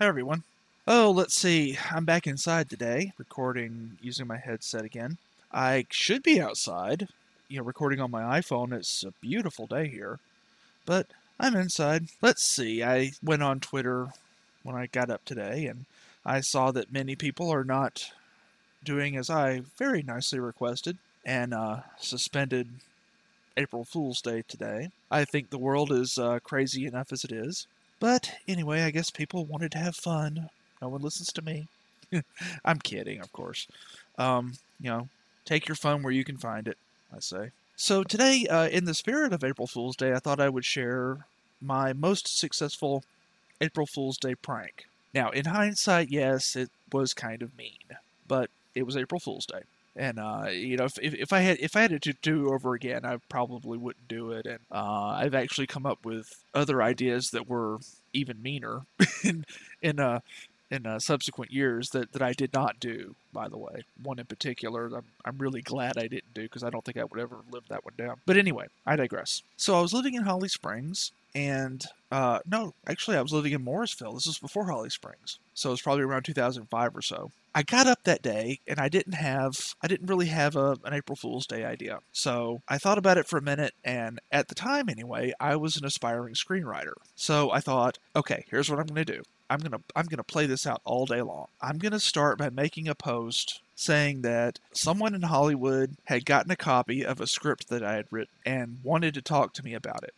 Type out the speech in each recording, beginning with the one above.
Hi, everyone. Oh, let's see. I'm back inside today, recording using my headset again. I should be outside, you know, recording on my iPhone. It's a beautiful day here, but I'm inside. Let's see. I went on Twitter when I got up today, and I saw that many people are not doing as I very nicely requested and uh, suspended April Fool's Day today. I think the world is uh, crazy enough as it is. But anyway, I guess people wanted to have fun. No one listens to me. I'm kidding, of course. Um, you know, take your fun where you can find it, I say. So today, uh, in the spirit of April Fool's Day, I thought I would share my most successful April Fool's Day prank. Now, in hindsight, yes, it was kind of mean, but it was April Fool's Day and uh, you know, if, if, I had if I had to do over again, I probably wouldn't do it. And uh, I've actually come up with other ideas that were even meaner in in uh, in uh, subsequent years that, that I did not do. By the way, one in particular, I'm I'm really glad I didn't do because I don't think I would ever live that one down. But anyway, I digress. So I was living in Holly Springs, and uh, no, actually, I was living in Morrisville. This was before Holly Springs, so it was probably around 2005 or so. I got up that day and I didn't have, I didn't really have a, an April Fool's Day idea. So I thought about it for a minute, and at the time anyway, I was an aspiring screenwriter. So I thought, okay, here's what I'm going to do. I'm gonna I'm gonna play this out all day long. I'm gonna start by making a post saying that someone in Hollywood had gotten a copy of a script that I had written and wanted to talk to me about it.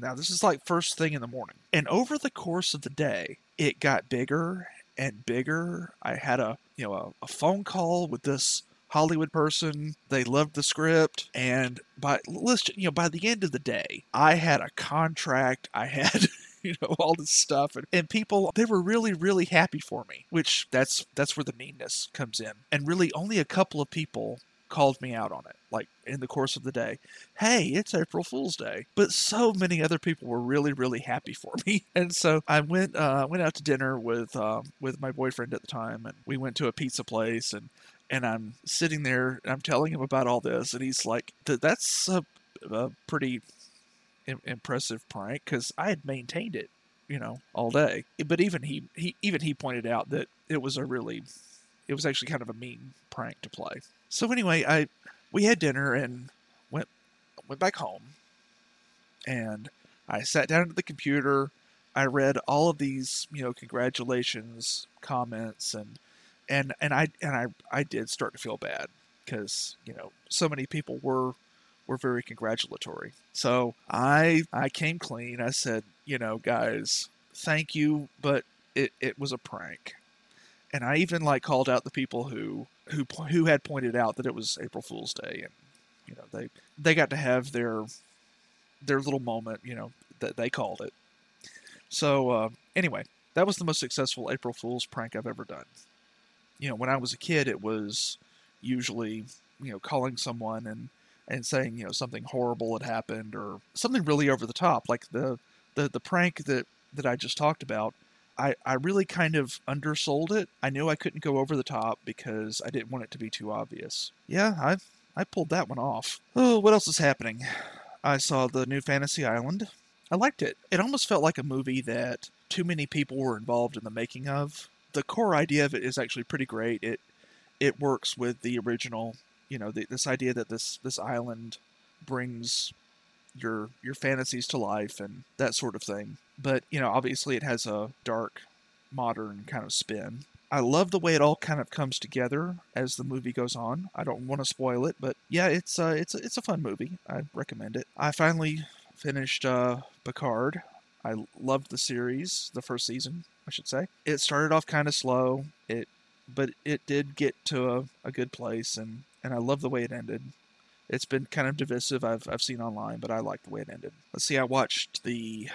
Now, this is like first thing in the morning. And over the course of the day, it got bigger and bigger. I had a, you know, a, a phone call with this Hollywood person. They loved the script, and by let's you know by the end of the day, I had a contract. I had you know all this stuff, and, and people they were really really happy for me. Which that's that's where the meanness comes in, and really only a couple of people called me out on it, like in the course of the day. Hey, it's April Fool's Day. But so many other people were really, really happy for me, and so I went uh, went out to dinner with uh, with my boyfriend at the time, and we went to a pizza place, and and I'm sitting there, and I'm telling him about all this, and he's like, "That's a, a pretty impressive prank," because I had maintained it you know all day but even he, he even he pointed out that it was a really it was actually kind of a mean prank to play so anyway, I we had dinner and went went back home, and I sat down at the computer. I read all of these, you know, congratulations comments, and and and I and I I did start to feel bad because you know so many people were were very congratulatory. So I I came clean. I said, you know, guys, thank you, but it it was a prank and I even like called out the people who who who had pointed out that it was April Fool's Day, and you know they they got to have their their little moment, you know that they called it. So uh, anyway, that was the most successful April Fool's prank I've ever done. You know, when I was a kid, it was usually you know calling someone and and saying you know something horrible had happened or something really over the top, like the the the prank that that I just talked about I, I really kind of undersold it. I knew I couldn't go over the top because I didn't want it to be too obvious. Yeah, I I pulled that one off. Oh, what else is happening? I saw the new Fantasy Island. I liked it. It almost felt like a movie that too many people were involved in the making of. The core idea of it is actually pretty great. It it works with the original, you know, the, this idea that this this island brings your your fantasies to life and that sort of thing. But you know, obviously, it has a dark, modern kind of spin. I love the way it all kind of comes together as the movie goes on. I don't want to spoil it, but yeah, it's uh, it's it's a fun movie. I recommend it. I finally finished uh, Picard. I loved the series, the first season, I should say. It started off kind of slow. It, but it did get to a, a good place, and and I love the way it ended. It's been kind of divisive. I've I've seen online, but I like the way it ended. Let's see. I watched the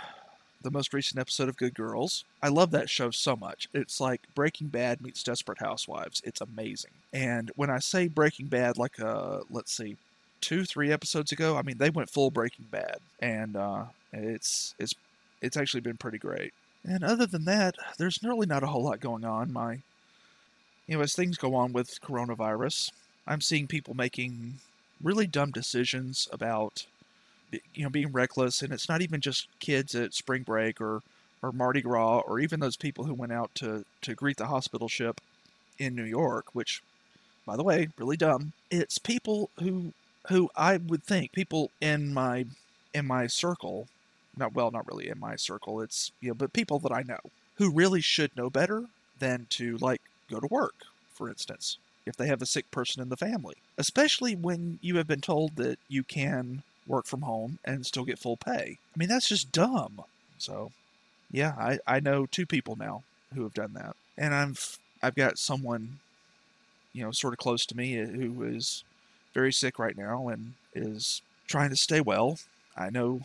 the most recent episode of Good Girls. I love that show so much. It's like Breaking Bad meets Desperate Housewives. It's amazing. And when I say Breaking Bad, like uh, let's see, two three episodes ago, I mean they went full Breaking Bad, and uh, it's it's it's actually been pretty great. And other than that, there's really not a whole lot going on. My, you know, as things go on with coronavirus, I'm seeing people making really dumb decisions about you know being reckless and it's not even just kids at spring break or or Mardi Gras or even those people who went out to, to greet the hospital ship in New York, which, by the way, really dumb. It's people who who I would think people in my in my circle, not well, not really in my circle. It's you know, but people that I know who really should know better than to like go to work, for instance, if they have a sick person in the family, especially when you have been told that you can work from home and still get full pay. I mean, that's just dumb. So, yeah, I, I know two people now who have done that. And I've I've got someone, you know, sort of close to me uh, who is very sick right now and is trying to stay well. I know,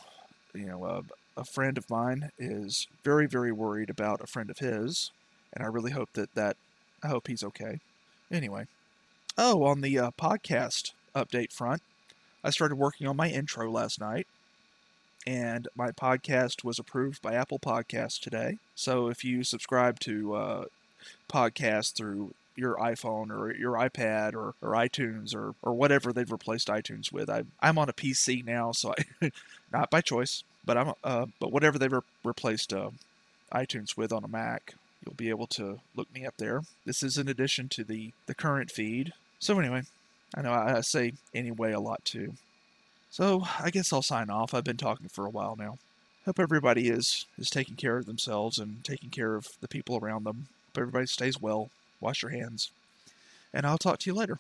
you know, a, a friend of mine is very, very worried about a friend of his, and I really hope that that I hope he's okay. Anyway, oh, on the uh, podcast update front, I started working on my intro last night, and my podcast was approved by Apple Podcasts today. So if you subscribe to uh, podcasts through your iPhone or your iPad or, or iTunes or, or whatever they've replaced iTunes with, I, I'm on a PC now, so I not by choice, but I'm uh, but whatever they've re- replaced uh, iTunes with on a Mac, you'll be able to look me up there. This is in addition to the the current feed. So anyway, I know I say anyway a lot too. So I guess I'll sign off. I've been talking for a while now. Hope everybody is is taking care of themselves and taking care of the people around them. Hope everybody stays well. Wash your hands. And I'll talk to you later.